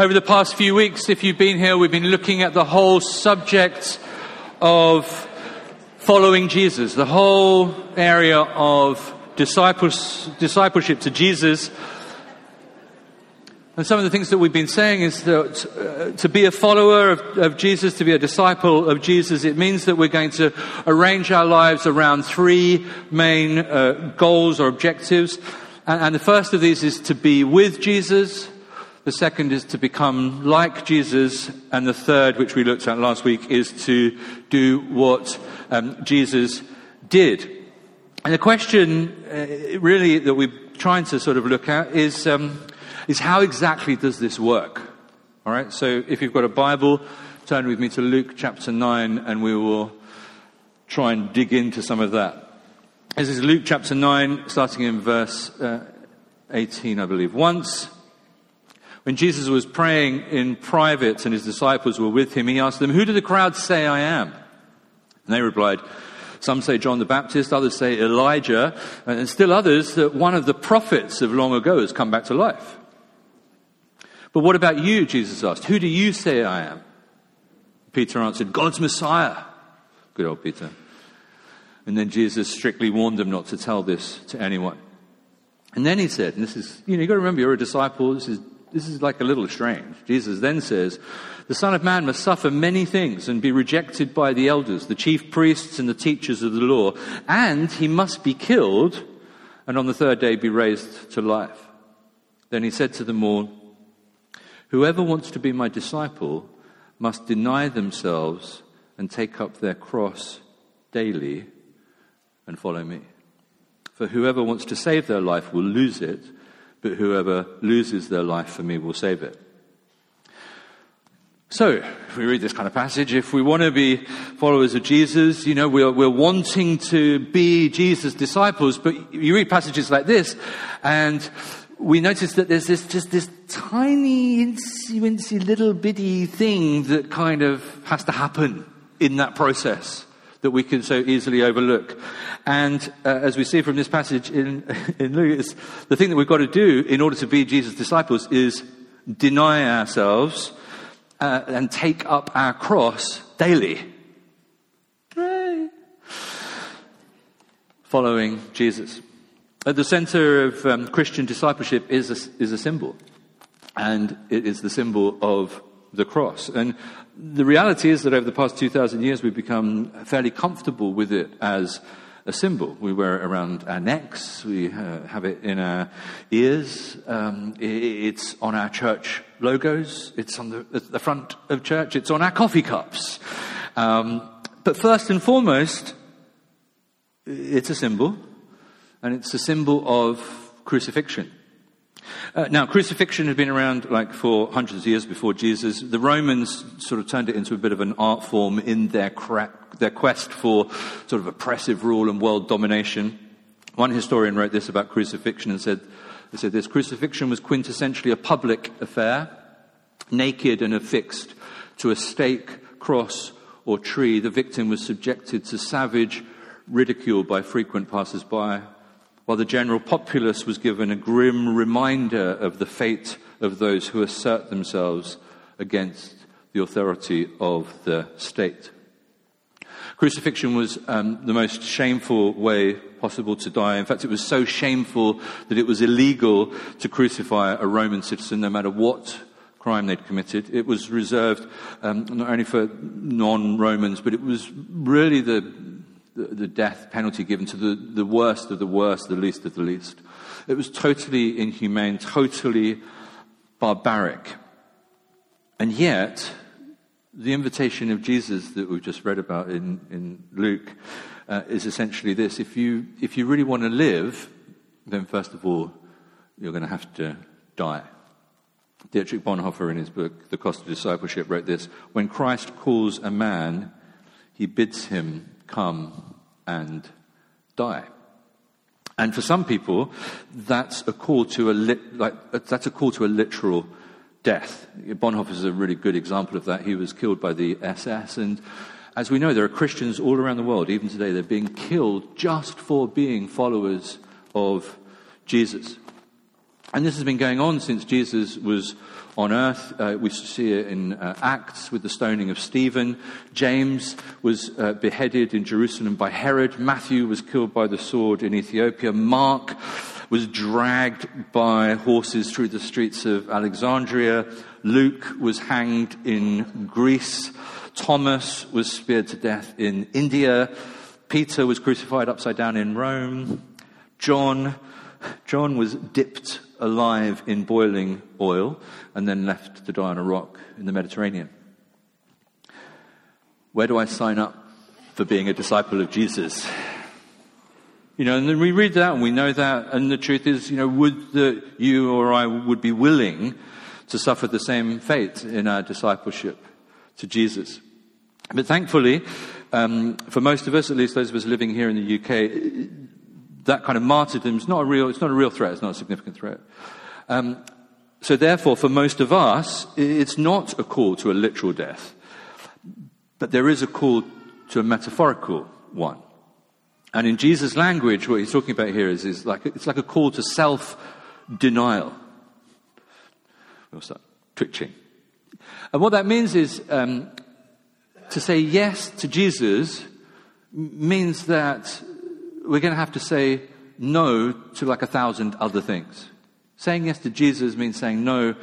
Over the past few weeks, if you've been here, we've been looking at the whole subject of following Jesus, the whole area of disciples, discipleship to Jesus. And some of the things that we've been saying is that uh, to be a follower of, of, Jesus, to be a disciple of Jesus, it means that we're going to arrange our lives around three main uh, goals or objectives. And, and the first of these is to be with Jesus. The second is to become like Jesus. And the third, which we looked at last week, is to do what um, Jesus did. And the question uh, really that we're trying to sort of look at is, um, is how exactly does this work? All right, so if you've got a Bible, turn with me to Luke chapter 9 and we will try and dig into some of that. This is Luke chapter 9, starting in verse uh, 18, I believe. Once, when Jesus was praying in private and his disciples were with him, he asked them, Who do the crowd say I am? And they replied, Some say John the Baptist, others say Elijah, and still others that one of the prophets of long ago has come back to life. But what about you? Jesus asked. Who do you say I am? Peter answered, God's Messiah. Good old Peter. And then Jesus strictly warned them not to tell this to anyone. And then he said, and this is, you know, you've got to remember you're a disciple. This is this is like a little strange. Jesus then says, The Son of Man must suffer many things and be rejected by the elders, the chief priests, and the teachers of the law, and he must be killed, and on the third day be raised to life. Then he said to them all, Whoever wants to be my disciple must deny themselves and take up their cross daily and follow me. For whoever wants to save their life will lose it but whoever loses their life for me will save it. So, if we read this kind of passage, if we want to be followers of Jesus, you know, we're, we're wanting to be Jesus' disciples, but you read passages like this, and we notice that there's this, just this tiny, incy, wincy, little bitty thing that kind of has to happen in that process that we can so easily overlook. And uh, as we see from this passage in, in Luke, the thing that we've got to do in order to be Jesus' disciples is deny ourselves uh, and take up our cross daily. Following Jesus. At the center of um, Christian discipleship is a, is a symbol, and it is the symbol of the cross. And the reality is that over the past 2,000 years, we've become fairly comfortable with it as a symbol. We wear it around our necks, we uh, have it in our ears, um, it's on our church logos, it's on the, the, front of church, it's on our coffee cups. Um, but first and foremost, it's a symbol, and it's a symbol of crucifixion. Uh, now, crucifixion had been around like for hundreds of years before Jesus. The Romans sort of turned it into a bit of an art form in their, their quest for sort of oppressive rule and world domination. One historian wrote this about crucifixion and said, he said this, crucifixion was quintessentially a public affair, naked and affixed to a stake, cross, or tree. The victim was subjected to savage ridicule by frequent passers-by while the general populace was given a grim reminder of the fate of those who assert themselves against the authority of the state. Crucifixion was um, the most shameful way possible to die. In fact, it was so shameful that it was illegal to crucify a Roman citizen, no matter what crime they'd committed. It was reserved um, not only for non Romans, but it was really the the, the death penalty given to the, the worst of the worst, the least of the least. It was totally inhumane, totally barbaric. And yet, the invitation of Jesus that we've just read about in, in Luke uh, is essentially this. If you, if you really want to live, then first of all, you're going to have to die. Dietrich Bonhoeffer, in his book, The Cost of Discipleship, wrote this When Christ calls a man, he bids him come and die. And for some people, that's a call to a like that's a call to a literal death. Bonhoeffer is a really good example of that. He was killed by the SS, and as we know, there are Christians all around the world, even today, they're being killed just for being followers of Jesus. And this has been going on since Jesus was on earth. Uh, we see it in uh, Acts with the stoning of Stephen. James was uh, beheaded in Jerusalem by Herod. Matthew was killed by the sword in Ethiopia. Mark was dragged by horses through the streets of Alexandria. Luke was hanged in Greece. Thomas was speared to death in India. Peter was crucified upside down in Rome. John, John was dipped alive in boiling oil and then left to die on a rock in the Mediterranean. Where do I sign up for being a disciple of Jesus? You know, and then we read that and we know that, and the truth is, you know, would that you or I would be willing to suffer the same fate in our discipleship to Jesus? But thankfully, um, for most of us, at least those of us living here in the UK, that kind of martyrdom is not a real, it's not a real threat, it's not a significant threat. Um, so therefore, for most of us, it's not a call to a literal death, but there is a call to a metaphorical one. And in Jesus' language, what he's talking about here is, is like, it's like a call to self-denial. We'll start twitching. And what that means is, um, to say yes to Jesus means that we're going to have to say no to like a thousand other things. Saying yes to Jesus means saying no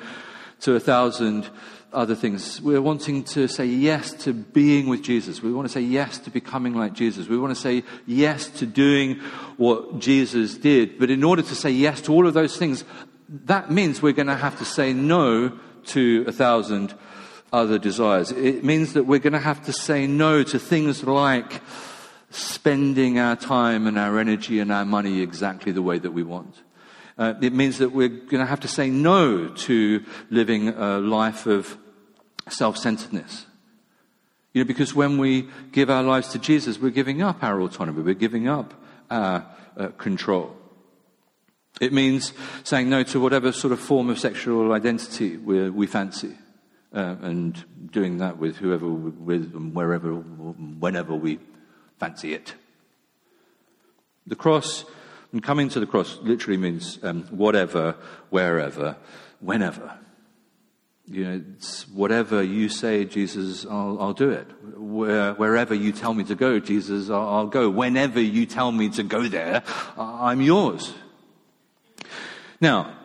to a thousand other things. We're wanting to say yes to being with Jesus. We want to say yes to becoming like Jesus. We want to say yes to doing what Jesus did. But in order to say yes to all of those things, that means we're going to have to say no to a thousand other desires. It means that we're going to have to say no to things like spending our time and our energy and our money exactly the way that we want. Uh, it means that we're going to have to say no to living a life of self-centeredness. You know, because when we give our lives to Jesus, we're giving up our autonomy, we're giving up our uh, control. It means saying no to whatever sort of form of sexual identity we, fancy uh, and doing that with whoever, with wherever, whenever we fancy it. The cross and coming to the cross literally means um, whatever, wherever, whenever. You know, it's whatever you say, Jesus, I'll, I'll do it. Where, wherever you tell me to go, Jesus, I'll, I'll go. Whenever you tell me to go there, I'm yours. Now,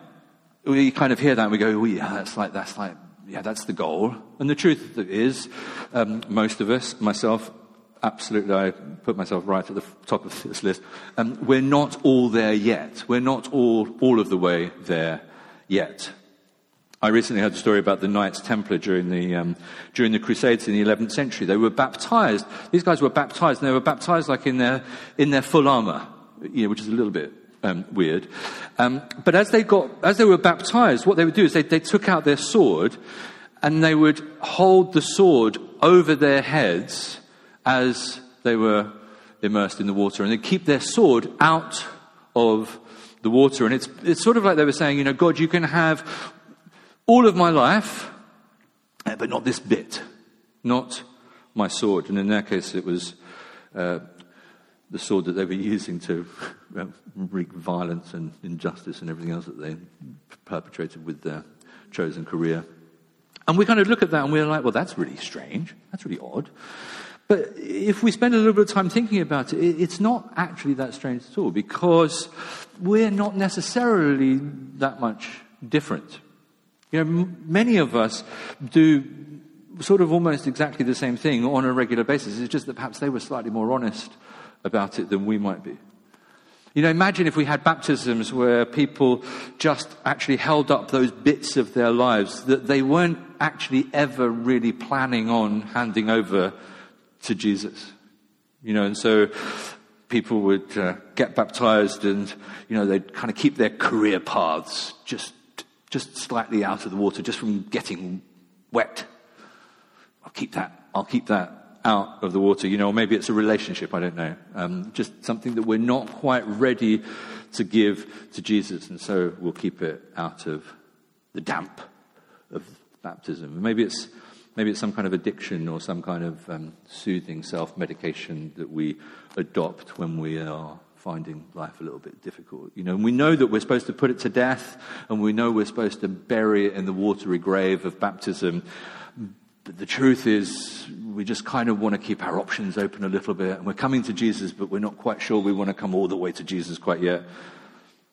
we kind of hear that and we go, well, yeah, that's like, that's like yeah, that's the goal. And the truth is, um, most of us, myself, absolutely, I put myself right at the top of this list. Um, we're not all there yet. We're not all, all of the way there yet. I recently heard a story about the Knights Templar during the, um, during the Crusades in the 11th century. They were baptized. These guys were baptized, and they were baptized like in their, in their full armor, you know, which is a little bit um, weird. Um, but as they got, as they were baptized, what they would do is they, they took out their sword and they would hold the sword over their heads as they were immersed in the water, and they keep their sword out of the water. And it's, it's sort of like they were saying, you know, God, you can have all of my life, eh, but not this bit, not my sword. And in their case, it was uh, the sword that they were using to uh, wreak violence and injustice and everything else that they perpetrated with their chosen career. And we kind of look at that and we're like, well, that's really strange. That's really odd. But if we spend a little bit of time thinking about it, it's not actually that strange at all because we're not necessarily that much different. You know, m- many of us do sort of almost exactly the same thing on a regular basis. It's just that perhaps they were slightly more honest about it than we might be. You know, imagine if we had baptisms where people just actually held up those bits of their lives that they weren't actually ever really planning on handing over to Jesus. You know, and so people would uh, get baptized and, you know, they'd kind of keep their career paths just, just slightly out of the water, just from getting wet. I'll keep that, I'll keep that out of the water, you know, or maybe it's a relationship, I don't know. Um, just something that we're not quite ready to give to Jesus, and so we'll keep it out of the damp of baptism. Maybe it's, maybe it's some kind of addiction or some kind of um, soothing self medication that we adopt when we are finding life a little bit difficult. You know, we know that we're supposed to put it to death, and we know we're supposed to bury it in the watery grave of baptism. But the truth is, we just kind of want to keep our options open a little bit. And we're coming to Jesus, but we're not quite sure we want to come all the way to Jesus quite yet.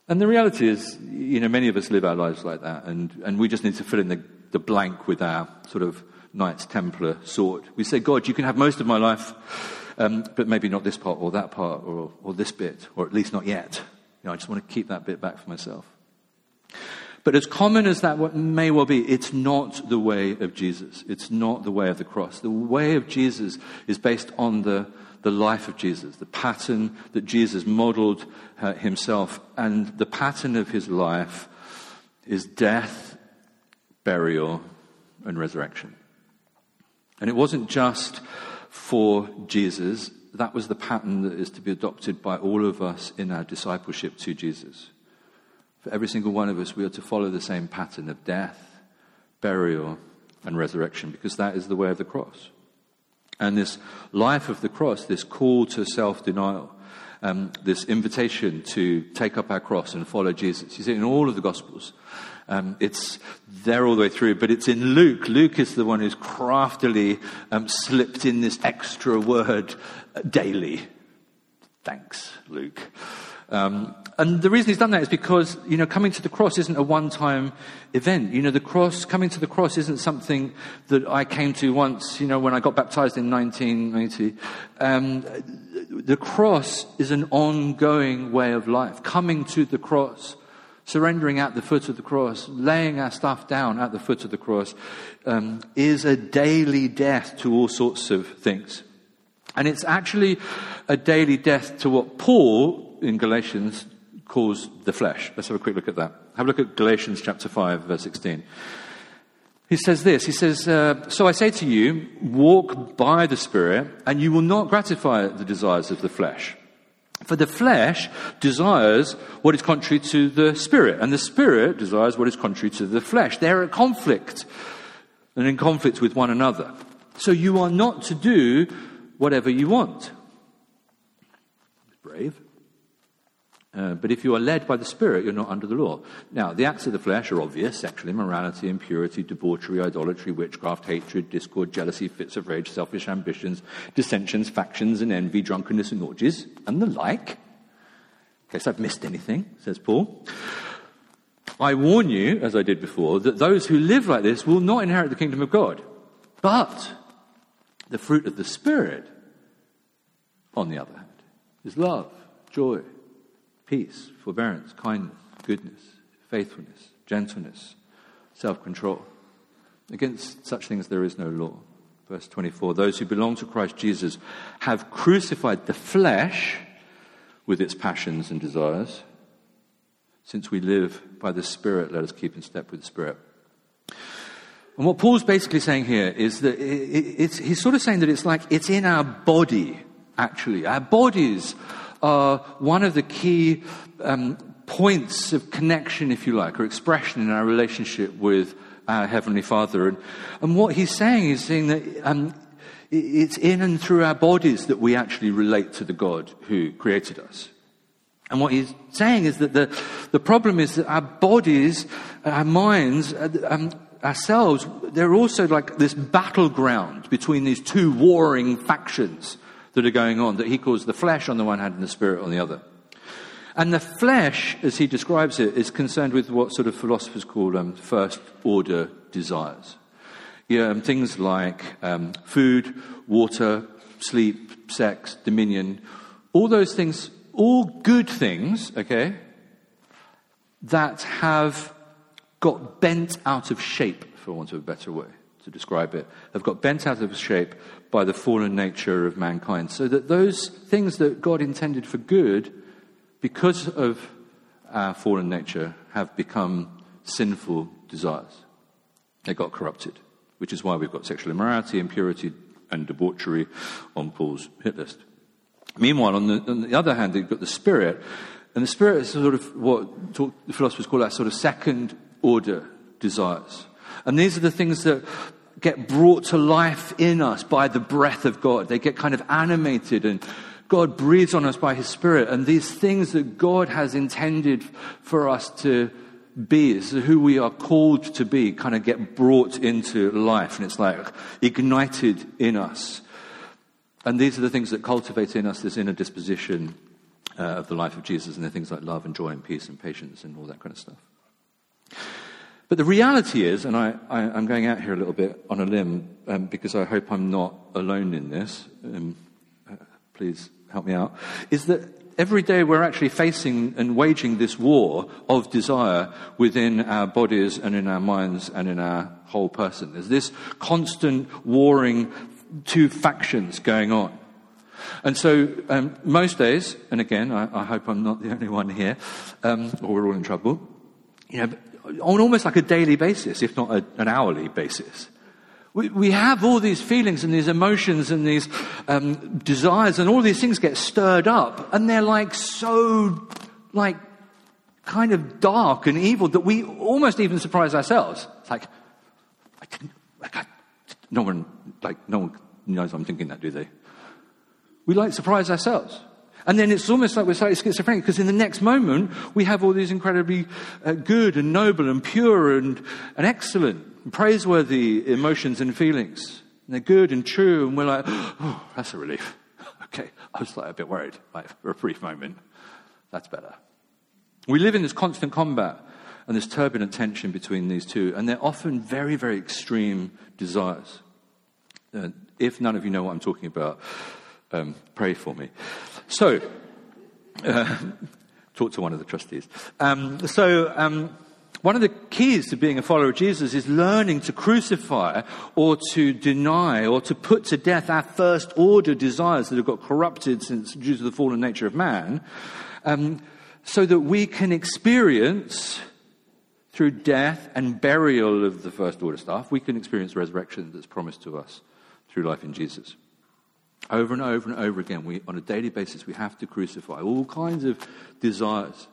And the reality is, you know, many of us live our lives like that, and, and we just need to fill in the, the blank with our sort of Knights Templar sort. We say, God, you can have most of my life, um, but maybe not this part or that part or, or this bit, or at least not yet. You know, I just want to keep that bit back for myself. But as common as that may well be, it's not the way of Jesus. It's not the way of the cross. The way of Jesus is based on the, the life of Jesus, the pattern that Jesus modeled uh, himself. And the pattern of his life is death, burial, and resurrection. And it wasn't just for Jesus, that was the pattern that is to be adopted by all of us in our discipleship to Jesus. For every single one of us, we are to follow the same pattern of death, burial, and resurrection, because that is the way of the cross. And this life of the cross, this call to self denial, um, this invitation to take up our cross and follow Jesus. You see, in all of the Gospels, um, it's there all the way through, but it's in Luke. Luke is the one who's craftily um, slipped in this extra word uh, daily. Thanks, Luke. Um, and the reason he's done that is because, you know, coming to the cross isn't a one time event. You know, the cross, coming to the cross isn't something that I came to once, you know, when I got baptized in 1980. Um, the cross is an ongoing way of life. Coming to the cross, surrendering at the foot of the cross, laying our stuff down at the foot of the cross, um, is a daily death to all sorts of things. And it's actually a daily death to what Paul in Galatians calls the flesh. Let's have a quick look at that. Have a look at Galatians chapter 5, verse 16. He says this He says, uh, So I say to you, walk by the Spirit, and you will not gratify the desires of the flesh. For the flesh desires what is contrary to the Spirit, and the Spirit desires what is contrary to the flesh. They're at conflict, and in conflict with one another. So you are not to do whatever you want. Brave. Uh, but if you are led by the Spirit, you're not under the law. Now, the acts of the flesh are obvious sexual immorality, impurity, debauchery, idolatry, witchcraft, hatred, discord, jealousy, fits of rage, selfish ambitions, dissensions, factions, and envy, drunkenness, and orgies, and the like. In case I've missed anything, says Paul. I warn you, as I did before, that those who live like this will not inherit the kingdom of God. But the fruit of the Spirit, on the other hand, is love, joy, peace, forbearance, kindness, goodness, faithfulness, gentleness, self control. Against such things there is no law. Verse 24 Those who belong to Christ Jesus have crucified the flesh with its passions and desires. Since we live by the Spirit, let us keep in step with the Spirit. And what Paul's basically saying here is that he's sort of saying that it's like it's in our body, actually. Our bodies are one of the key um, points of connection, if you like, or expression in our relationship with our Heavenly Father. And, and what he's saying is saying that um, it's in and through our bodies that we actually relate to the God who created us. And what he's saying is that the, the problem is that our bodies, our minds, uh, um, ourselves, they're also like this battleground between these two warring factions that are going on that he calls the flesh on the one hand and the spirit on the other. And the flesh, as he describes it, is concerned with what sort of philosophers call um, first order desires. Yeah, um, things like um, food, water, sleep, sex, dominion, all those things, all good things, okay, that have got bent out of shape, for want of a better way to describe it, have got bent out of shape by the fallen nature of mankind. So that those things that God intended for good, because of our fallen nature, have become sinful desires. They got corrupted, which is why we've got sexual immorality, impurity, and debauchery on Paul's hit list. Meanwhile, on the, on the other hand, you've got the spirit, and the spirit is sort of what talk, the philosophers call that sort of second order desires. And these are the things that get brought to life in us by the breath of God. They get kind of animated and God breathes on us by His Spirit, and these things that God has intended for us to be, is who we are called to be, kind of get brought into life, and it's like ignited in us. And these are the things that cultivate in us this inner disposition uh, of the life of Jesus, and they're things like love and joy and peace and patience and all that kind of stuff. But the reality is, and I, am going out here a little bit on a limb um, because I hope I'm not alone in this. Um, uh, please help me out. Is that every day we're actually facing and waging this war of desire within our bodies and in our minds and in our whole person. There's this constant warring two factions going on. And so, um, most days, and again, I, I, hope I'm not the only one here, um, or we're all in trouble, you know, on almost like a daily basis, if not a, an hourly basis. We, we have all these feelings and these emotions and these um, desires, and all these things get stirred up, and they're like so, like, kind of dark and evil that we almost even surprise ourselves. It's like, I didn't, like, I, no one, like, no one knows I'm thinking that, do they? We like surprise ourselves. And then it's almost like we're slightly schizophrenic because in the next moment we have all these incredibly uh, good and noble and pure and, and excellent and praiseworthy emotions and feelings. And they're good and true and we're like, oh, that's a relief. okay, I was like a bit worried like, for a brief moment. That's better. We live in this constant combat and this turbulent tension between these two, and they're often very, very extreme desires. Uh, if none of you know what I'm talking about, um, pray for me. So, uh, talk to one of the trustees. Um, so, um, one of the keys to being a follower of Jesus is learning to crucify or to deny or to put to death our first order desires that have got corrupted since due to the fallen nature of man, um, so that we can experience through death and burial of the first order stuff, we can experience resurrection that's promised to us through life in Jesus. Over and over and over again, we, on a daily basis, we have to crucify all kinds of desires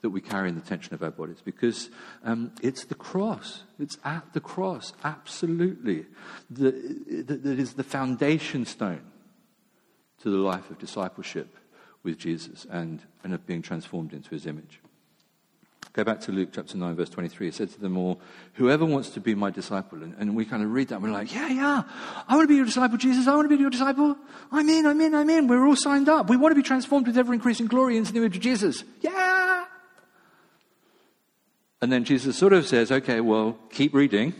that we carry in the tension of our bodies because um, it's the cross. It's at the cross, absolutely, that, that is the foundation stone to the life of discipleship with Jesus and, and of being transformed into his image. Go back to Luke chapter 9, verse 23. He said to them all, Whoever wants to be my disciple, and, and we kind of read that, we're like, Yeah, yeah, I want to be your disciple, Jesus. I want to be your disciple. I'm in, I'm in, I'm in. We're all signed up. We want to be transformed with ever increasing glory into the image of Jesus. Yeah. And then Jesus sort of says, Okay, well, keep reading,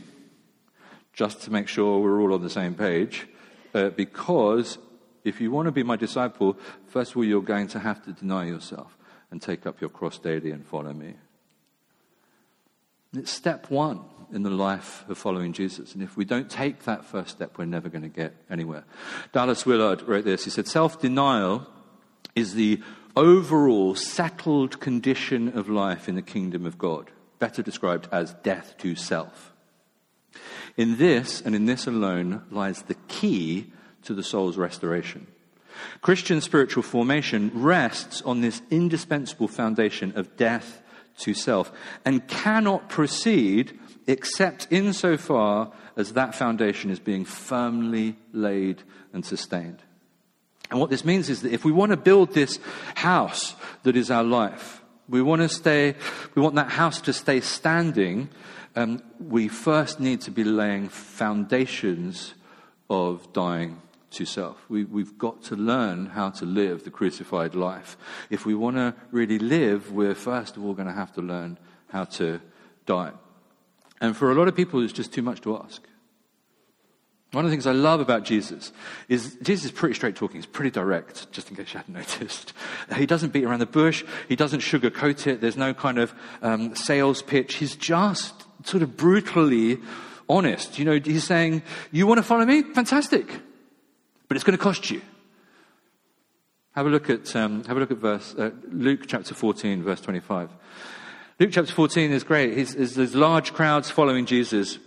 just to make sure we're all on the same page, uh, because if you want to be my disciple, first of all, you're going to have to deny yourself and take up your cross daily and follow me. It's step one in the life of following Jesus. And if we don't take that first step, we're never going to get anywhere. Dallas Willard wrote this. He said, Self denial is the overall settled condition of life in the kingdom of God, better described as death to self. In this, and in this alone, lies the key to the soul's restoration. Christian spiritual formation rests on this indispensable foundation of death to self and cannot proceed except insofar as that foundation is being firmly laid and sustained. And what this means is that if we want to build this house that is our life, we want to stay, we want that house to stay standing, um, we first need to be laying foundations of dying to self. We, we've got to learn how to live the crucified life. If we want to really live, we're first of all going to have to learn how to die. And for a lot of people, it's just too much to ask. One of the things I love about Jesus is Jesus is pretty straight talking. He's pretty direct, just in case you hadn't noticed. He doesn't beat around the bush. He doesn't sugarcoat it. There's no kind of um, sales pitch. He's just sort of brutally honest. You know, he's saying, You want to follow me? Fantastic but it's going to cost you. Have a look at, um, have a look at verse, uh, Luke chapter 14, verse 25. Luke chapter 14 is great. He's, there's large crowds following Jesus.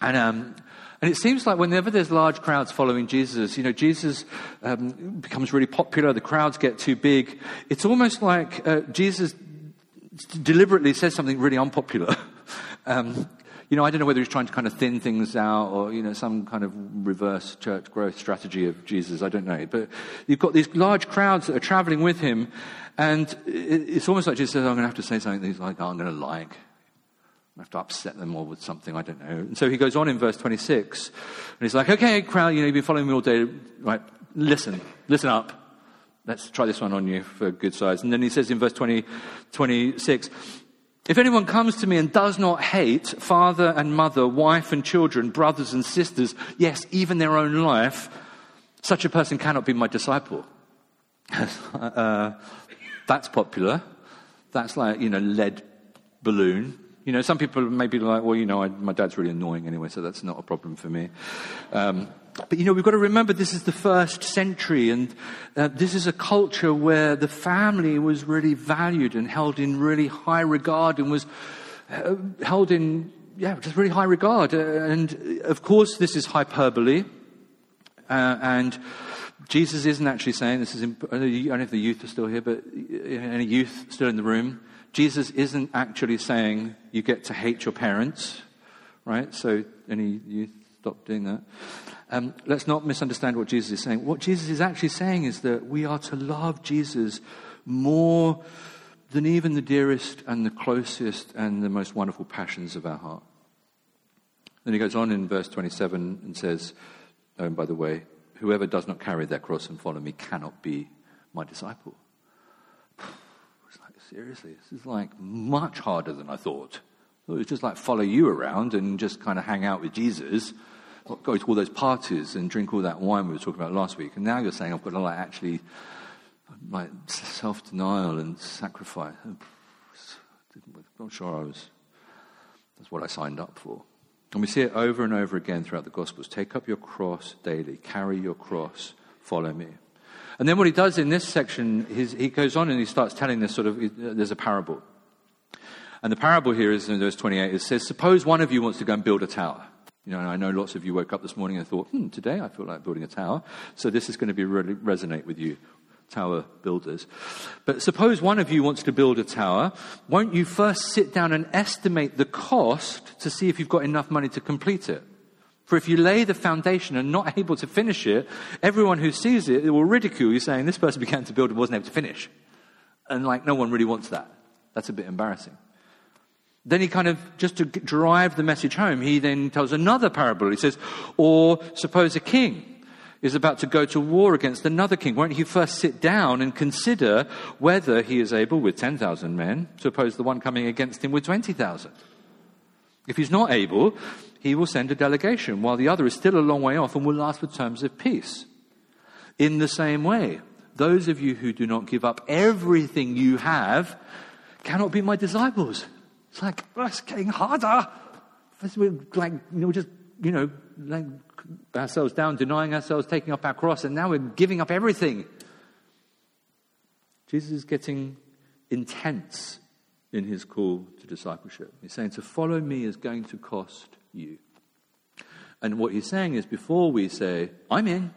And, um, and it seems like whenever there's large crowds following Jesus, you know, Jesus um, becomes really popular, the crowds get too big. It's almost like uh, Jesus deliberately says something really unpopular. um, You know, I don't know whether he's trying to kind of thin things out or, you know, some kind of reverse church growth strategy of Jesus. I don't know. But you've got these large crowds that are traveling with him. And it's almost like Jesus says, I'm going to have to say something that he's like, oh, I'm going to like. I have to upset them all with something, I don't know. And so he goes on in verse 26, and he's like, okay, crowd, you know, you've been following me all day, right? Listen, listen up. Let's try this one on you for good size. And then he says in verse 20, 26, if anyone comes to me and does not hate father and mother, wife and children, brothers and sisters, yes, even their own life, such a person cannot be my disciple. uh, that's popular. That's like, you know, lead balloon. You know, some people may be like, well, you know, I, my dad's really annoying anyway, so that's not a problem for me. Um, but you know, we've got to remember this is the first century, and uh, this is a culture where the family was really valued and held in really high regard and was uh, held in, yeah, just really high regard. Uh, and of course, this is hyperbole. Uh, and Jesus isn't actually saying this is, imp- I don't know if the youth are still here, but uh, any youth still in the room? Jesus isn't actually saying you get to hate your parents, right? So, any youth, stop doing that. Um, let's not misunderstand what Jesus is saying. What Jesus is actually saying is that we are to love Jesus more than even the dearest and the closest and the most wonderful passions of our heart. Then he goes on in verse 27 and says, oh, and by the way, whoever does not carry their cross and follow me cannot be my disciple. It's like, Seriously, this is like much harder than I thought. It was just like follow you around and just kind of hang out with Jesus, go to all those parties and drink all that wine we were talking about last week. And now you're saying I've got to like actually like self denial and sacrifice. I'm not sure I was. That's what I signed up for. And we see it over and over again throughout the Gospels. Take up your cross daily, carry your cross, follow me. And then what he does in this section, he goes on and he starts telling this sort of, there's a parable. And the parable here is in verse 28. It says, Suppose one of you wants to go and build a tower. You know, I know lots of you woke up this morning and thought, hmm, today I feel like building a tower. So this is going to be really resonate with you, tower builders. But suppose one of you wants to build a tower. Won't you first sit down and estimate the cost to see if you've got enough money to complete it? For if you lay the foundation and not able to finish it, everyone who sees it, it will ridicule you, saying, This person began to build and wasn't able to finish. And like, no one really wants that. That's a bit embarrassing. Then he kind of, just to drive the message home, he then tells another parable. He says, Or suppose a king is about to go to war against another king. Won't he first sit down and consider whether he is able, with 10,000 men, to oppose the one coming against him with 20,000? If he's not able, he will send a delegation, while the other is still a long way off and will ask for terms of peace. In the same way, those of you who do not give up everything you have cannot be my disciples. It's like, it's getting harder. We're like, you know, just, you know, laying ourselves down, denying ourselves, taking up our cross, and now we're giving up everything. Jesus is getting intense in his call to discipleship. He's saying to follow me is going to cost you. And what he's saying is before we say, I'm in,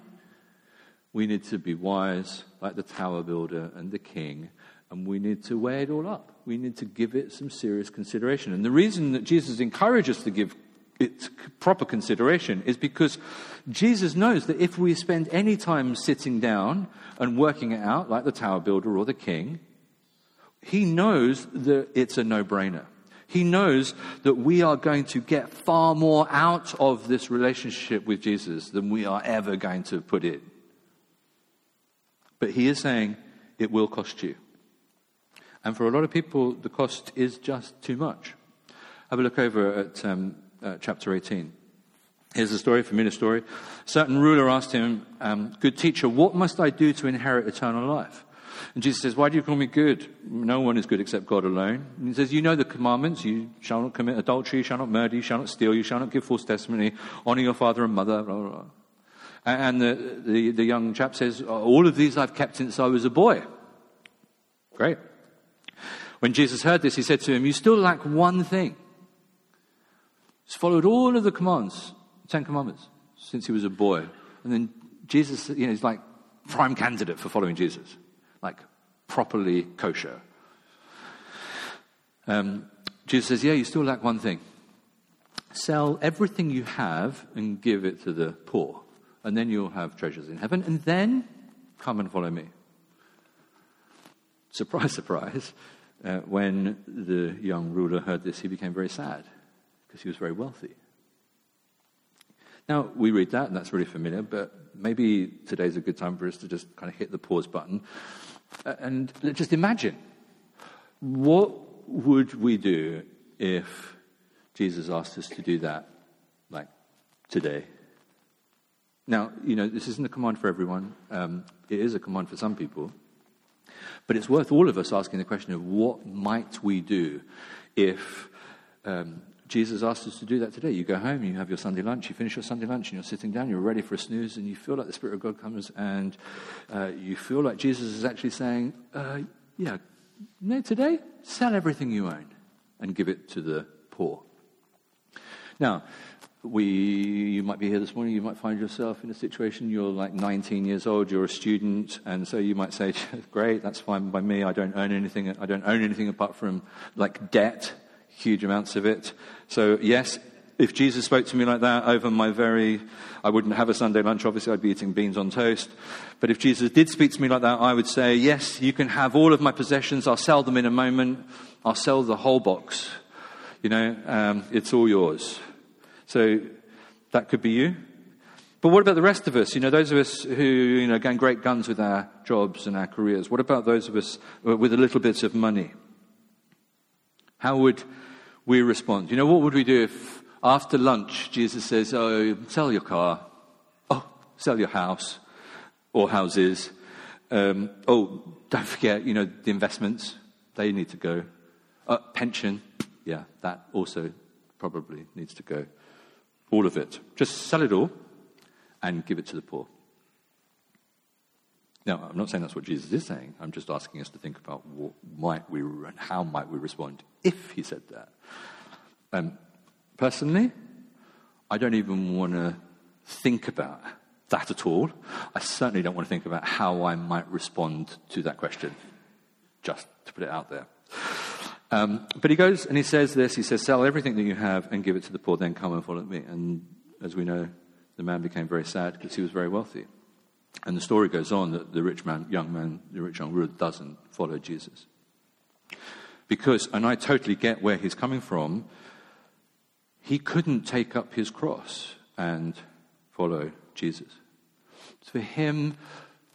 we need to be wise like the tower builder and the king, and we need to weigh it all up. We need to give it some serious consideration. And the reason that Jesus encourages us to give it proper consideration is because Jesus knows that if we spend any time sitting down and working it out, like the tower builder or the king, he knows that it's a no brainer. He knows that we are going to get far more out of this relationship with Jesus than we are ever going to put in. But he is saying it will cost you. And for a lot of people, the cost is just too much. Have a look over at um, uh, chapter 18. Here's a story, familiar story. A certain ruler asked him, um, Good teacher, what must I do to inherit eternal life? And Jesus says, Why do you call me good? No one is good except God alone. And he says, You know the commandments. You shall not commit adultery, you shall not murder, you shall not steal, you shall not give false testimony, honor your father and mother, blah, blah, blah. And the, the, the young chap says, All of these I've kept since I was a boy. Great. When Jesus heard this, he said to him, You still lack one thing. He's followed all of the commands, Ten Commandments, since he was a boy. And then Jesus, you know, he's like prime candidate for following Jesus like properly kosher. Um, Jesus says, Yeah, you still lack one thing. Sell everything you have and give it to the poor, and then you'll have treasures in heaven, and then come and follow me. Surprise, surprise. Uh, when the young ruler heard this, he became very sad because he was very wealthy. Now, we read that, and that's really familiar, but maybe today's a good time for us to just kind of hit the pause button and just imagine what would we do if Jesus asked us to do that, like today? Now, you know, this isn't a command for everyone. Um, it is a command for some people. But it's worth all of us asking the question of what might we do if um, Jesus asked us to do that today. You go home, you have your Sunday lunch, you finish your Sunday lunch, and you're sitting down, you're ready for a snooze, and you feel like the Spirit of God comes, and uh, you feel like Jesus is actually saying, uh, Yeah, today, sell everything you own and give it to the poor. Now, we, you might be here this morning, you might find yourself in a situation, you're like 19 years old, you're a student, and so you might say, Great, that's fine by me, I don't own anything, I don't own anything apart from like debt huge amounts of it. So, yes, if Jesus spoke to me like that over my very, I wouldn't have a Sunday lunch, obviously, I'd be eating beans on toast. But if Jesus did speak to me like that, I would say, Yes, you can have all of my possessions, I'll sell them in a moment, I'll sell the whole box. You know, um, it's all yours. So, that could be you. But what about the rest of us? You know, those of us who, you know, gain great guns with our jobs and our careers. What about those of us with a little bit of money? How would we respond. You know, what would we do if after lunch Jesus says, Oh, sell your car, oh, sell your house or houses, um, oh, don't forget, you know, the investments, they need to go. Uh, pension, yeah, that also probably needs to go. All of it. Just sell it all and give it to the poor. Now, I'm not saying that's what Jesus is saying. I'm just asking us to think about what might we and how might we respond if he said that. Um, personally, I don't even want to think about that at all. I certainly don't want to think about how I might respond to that question, just to put it out there. Um, but he goes and he says this he says, Sell everything that you have and give it to the poor, then come and follow me. And as we know, the man became very sad because he was very wealthy. And the story goes on that the rich man, young man, the rich young ruler doesn't follow Jesus. Because, and I totally get where he's coming from, he couldn't take up his cross and follow Jesus. So for him,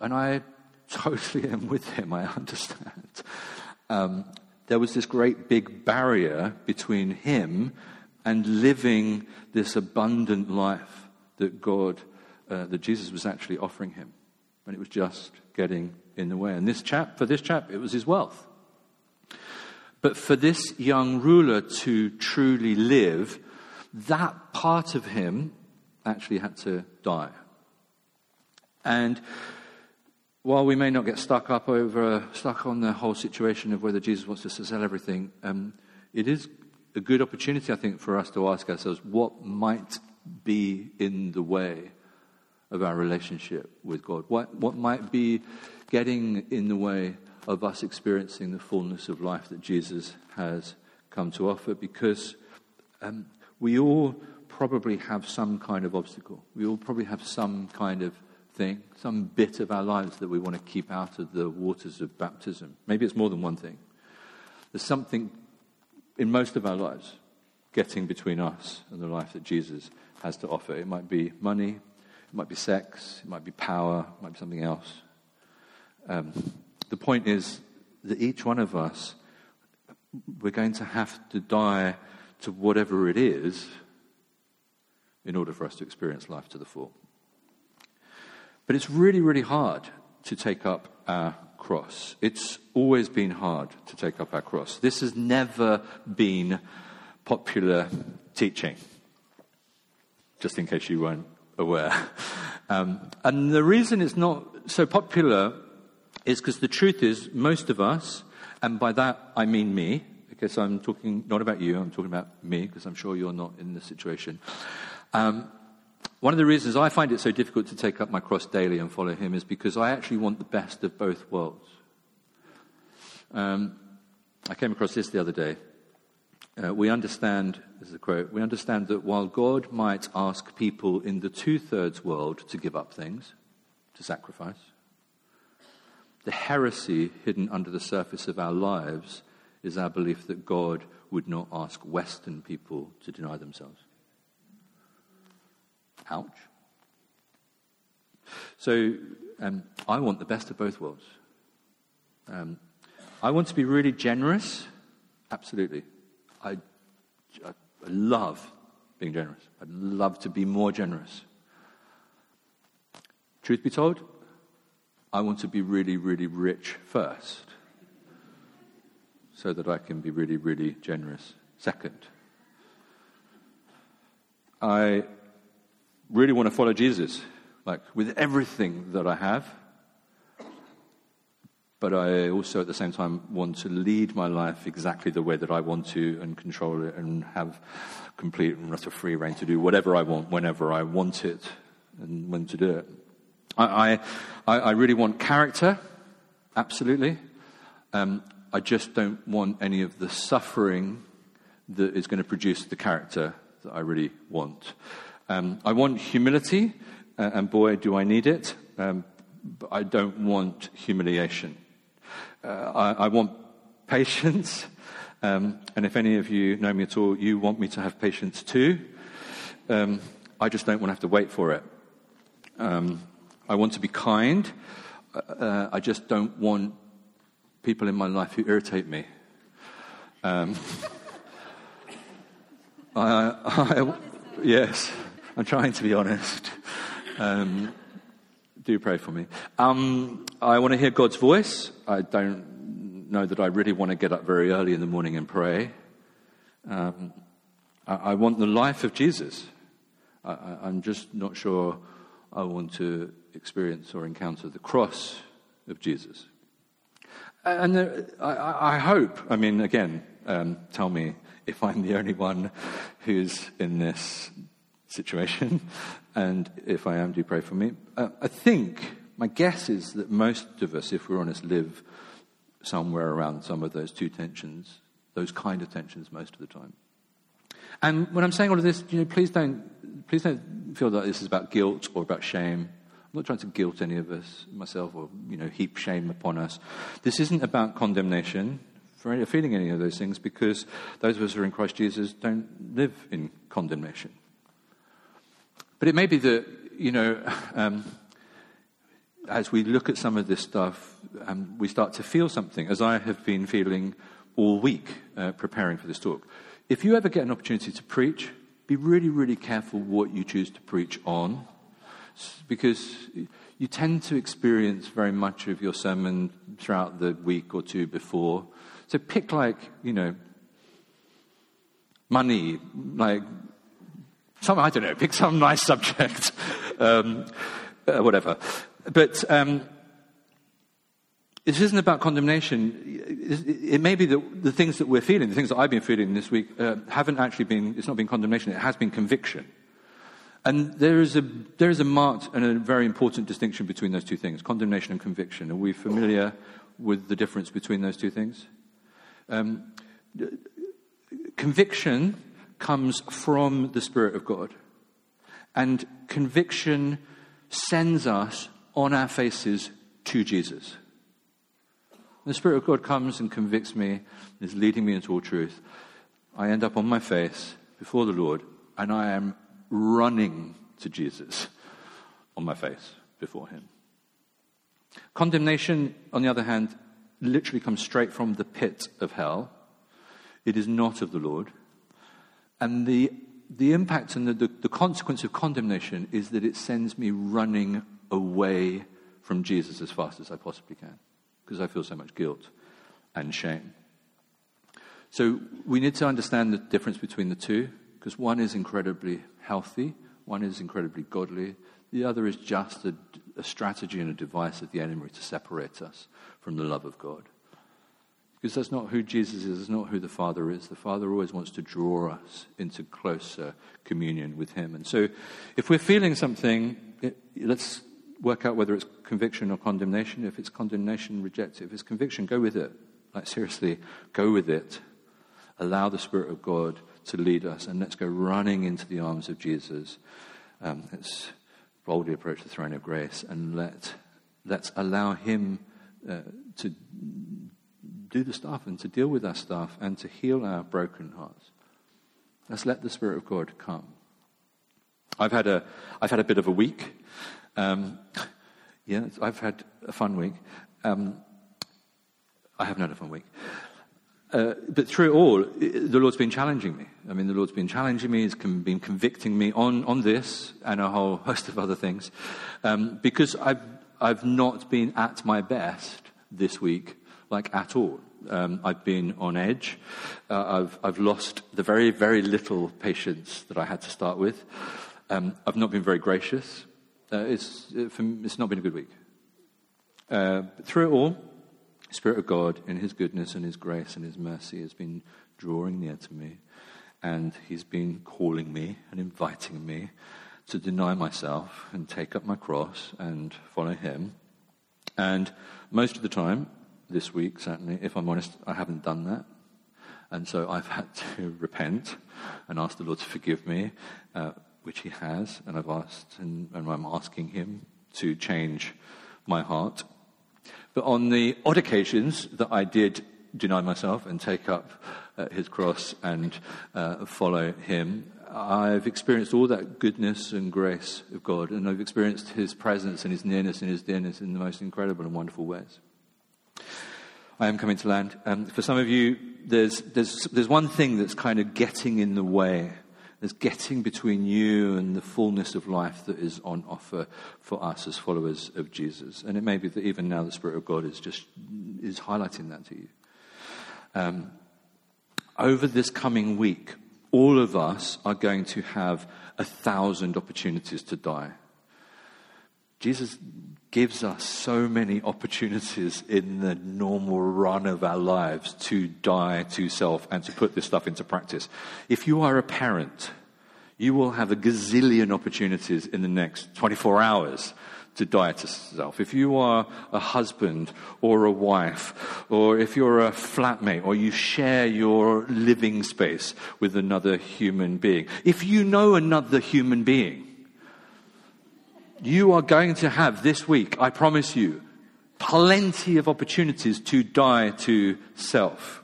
and I totally am with him, I understand, um, there was this great big barrier between him and living this abundant life that God uh, that Jesus was actually offering him. And it was just getting in the way. And this chap, for this chap, it was his wealth. But for this young ruler to truly live, that part of him actually had to die. And while we may not get stuck up over, stuck on the whole situation of whether Jesus wants us to sell everything, um, it is a good opportunity, I think, for us to ask ourselves what might be in the way of our relationship with God? What, what might be getting in the way of us experiencing the fullness of life that Jesus has come to offer? Because um, we all probably have some kind of obstacle. We all probably have some kind of thing, some bit of our lives that we want to keep out of the waters of baptism. Maybe it's more than one thing. There's something in most of our lives getting between us and the life that Jesus has to offer. It might be money, it might be sex, it might be power, it might be something else. Um, the point is that each one of us, we're going to have to die to whatever it is in order for us to experience life to the full. But it's really, really hard to take up our cross. It's always been hard to take up our cross. This has never been popular teaching, just in case you weren't aware. Um, and the reason it's not so popular is because the truth is, most of us, and by that I mean me, because I'm talking not about you, I'm talking about me, because I'm sure you're not in this situation. Um, one of the reasons I find it so difficult to take up my cross daily and follow him is because I actually want the best of both worlds. Um, I came across this the other day. uh, we understand, this is a quote, we understand that while God might ask people in the two thirds world to give up things, to sacrifice, the heresy hidden under the surface of our lives is our belief that God would not ask Western people to deny themselves. Ouch. So um, I want the best of both worlds. Um, I want to be really generous, absolutely. I, I love being generous. I'd love to be more generous. Truth be told, I want to be really, really rich first so that I can be really, really generous second. I really want to follow Jesus, like with everything that I have. But I also, at the same time, want to lead my life exactly the way that I want to and control it and have complete and utter free rein to do whatever I want, whenever I want it, and when to do it. I, I, I really want character, absolutely. Um, I just don't want any of the suffering that is going to produce the character that I really want. Um, I want humility, uh, and boy, do I need it, um, but I don't want humiliation. Uh, I, I, want patience, um, and if any of you know me at all, you want me to have patience too. Um, I just don't want to have to wait for it. Um, I want to be kind. Uh, I just don't want people in my life who irritate me. Um, I, I, yes, I'm trying to be honest. Um, do pray for me. Um, I want to hear God's voice. I don't know that I really want to get up very early in the morning and pray. Um, I, I, want the life of Jesus. I, I'm just not sure I want to experience or encounter the cross of Jesus. And there, I, I, hope, I mean, again, um, tell me if I'm the only one who's in this situation, and if I am, do pray for me. Uh, I think, my guess is that most of us, if we're honest, live somewhere around some of those two tensions, those kind of tensions most of the time. And when I'm saying all of this, you know, please don't, please don't feel that this is about guilt or about shame. I'm not trying to guilt any of us, myself, or you know, heap shame upon us. This isn't about condemnation for feeling any of those things, because those of us who are in Christ Jesus don't live in condemnation. But it may be that you know, um, as we look at some of this stuff, um, we start to feel something, as I have been feeling all week uh, preparing for this talk. If you ever get an opportunity to preach, be really, really careful what you choose to preach on because you tend to experience very much of your sermon throughout the week or two before. So pick like, you know, money, like some, I don't know, pick some nice subject, um, uh, whatever. But um, this isn't about condemnation. It, may be that the things that we're feeling, the things that I've been feeling this week, uh, haven't actually been, it's not been condemnation, it has been conviction. And there is, a, there is a marked and a very important distinction between those two things condemnation and conviction. Are we familiar with the difference between those two things? Um, conviction comes from the Spirit of God. And conviction sends us on our faces to Jesus. The Spirit of God comes and convicts me, is leading me into all truth. I end up on my face before the Lord, and I am running to Jesus on my face before him. Condemnation, on the other hand, literally comes straight from the pit of hell. It is not of the Lord. And the, the impact and the, the, the consequence of condemnation is that it sends me running away from Jesus as fast as I possibly can because I feel so much guilt and shame. So we need to understand the difference between the two because one is incredibly healthy, one is incredibly godly, the other is just a, a, strategy and a device of the enemy to separate us from the love of God. Because that's not who Jesus is, that's not who the Father is. The Father always wants to draw us into closer communion with Him. And so if we're feeling something, it, let's work out whether it's conviction or condemnation. If it's condemnation, reject it. If it's conviction, go with it. Like, seriously, go with it allow the Spirit of God to lead us, and let's go running into the arms of Jesus. Um, let's boldly approach the throne of grace, and let, let's allow Him uh, to do the stuff and to deal with our stuff and to heal our broken hearts. Let's let the Spirit of God come. I've had a, I've had a bit of a week. Um, yeah, I've had a fun week. Um, I haven't had a fun week. Uh, but through it all, the Lord's been challenging me. I mean, the Lord's been challenging me, He's been convicting me on, on this and a whole host of other things. Um, because I've, I've not been at my best this week, like at all. Um, I've been on edge. Uh, I've, I've lost the very, very little patience that I had to start with. Um, I've not been very gracious. Uh, it's, it's not been a good week. Uh, through it all, the Spirit of God, in His goodness and His grace and His mercy, has been drawing near to me. And He's been calling me and inviting me to deny myself and take up my cross and follow Him. And most of the time, this week, certainly, if I'm honest, I haven't done that. And so I've had to repent and ask the Lord to forgive me, uh, which He has. And I've asked, and, and I'm asking Him to change my heart but on the odd occasions that I did deny myself and take up uh, his cross and uh, follow him, I've experienced all that goodness and grace of God, and I've experienced his presence and his nearness and his dearness in the most incredible and wonderful ways. I am coming to land. Um, for some of you, there's, there's, there's one thing that's kind of getting in the way as getting between you and the fullness of life that is on offer for us as followers of Jesus. And it may be that even now the Spirit of God is just is highlighting that to you. Um, over this coming week, all of us are going to have a thousand opportunities to die. Jesus gives us so many opportunities in the normal run of our lives to die to self and to put this stuff into practice. If you are a parent, you will have a gazillion opportunities in the next 24 hours to die to self. If you are a husband or a wife, or if you're a flatmate, or you share your living space with another human being, if you know another human being, you are going to have this week, I promise you, plenty of opportunities to die to self.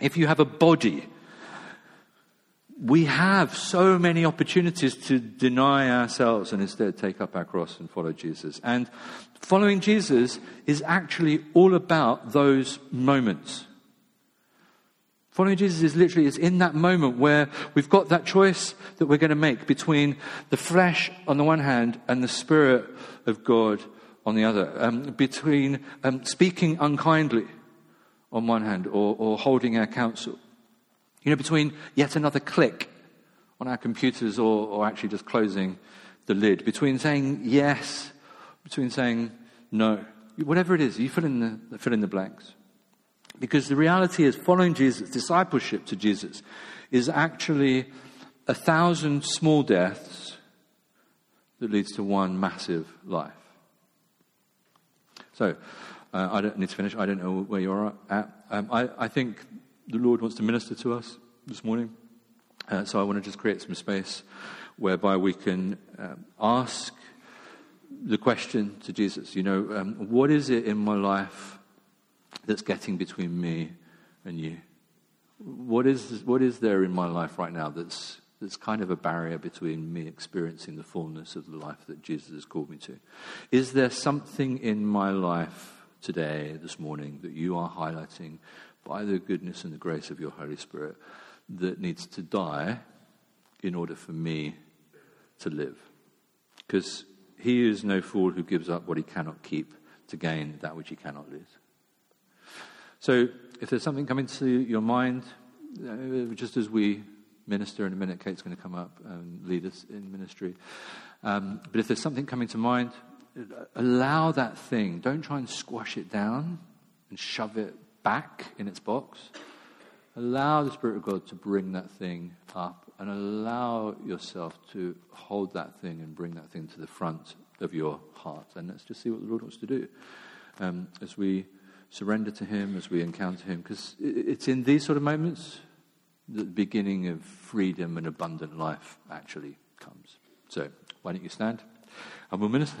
If you have a body, we have so many opportunities to deny ourselves and instead take up our cross and follow Jesus. And following Jesus is actually all about those moments. Following Jesus is literally is in that moment where we've got that choice that we're going to make between the flesh on the one hand and the spirit of God on the other. Um, between um, speaking unkindly on one hand or, or holding our counsel. You know, between yet another click on our computers or, or actually just closing the lid. Between saying yes, between saying no. Whatever it is, you fill in the, fill in the blanks. Because the reality is, following Jesus, discipleship to Jesus, is actually a thousand small deaths that leads to one massive life. So, uh, I don't need to finish. I don't know where you're at. Um, I, I, think the Lord wants to minister to us this morning. Uh, so I want to just create some space whereby we can um, ask the question to Jesus. You know, um, what is it in my life that's getting between me and you? What is, what is there in my life right now that's, that's kind of a barrier between me experiencing the fullness of the life that Jesus has called me to? Is there something in my life today, this morning, that you are highlighting by the goodness and the grace of your Holy Spirit that needs to die in order for me to live? Because he is no fool who gives up what he cannot keep to gain that which he cannot lose. So, if there's something coming to your mind, uh, just as we minister in a minute, Kate's going to come up and lead us in ministry. Um, but if there's something coming to mind, allow that thing. Don't try and squash it down and shove it back in its box. Allow the Spirit of God to bring that thing up and allow yourself to hold that thing and bring that thing to the front of your heart. And let's just see what the Lord wants to do um, as we surrender to Him, as we encounter Him. Because it's in these sort of moments that the beginning of freedom and abundant life actually comes. So, why don't you stand and we'll minister?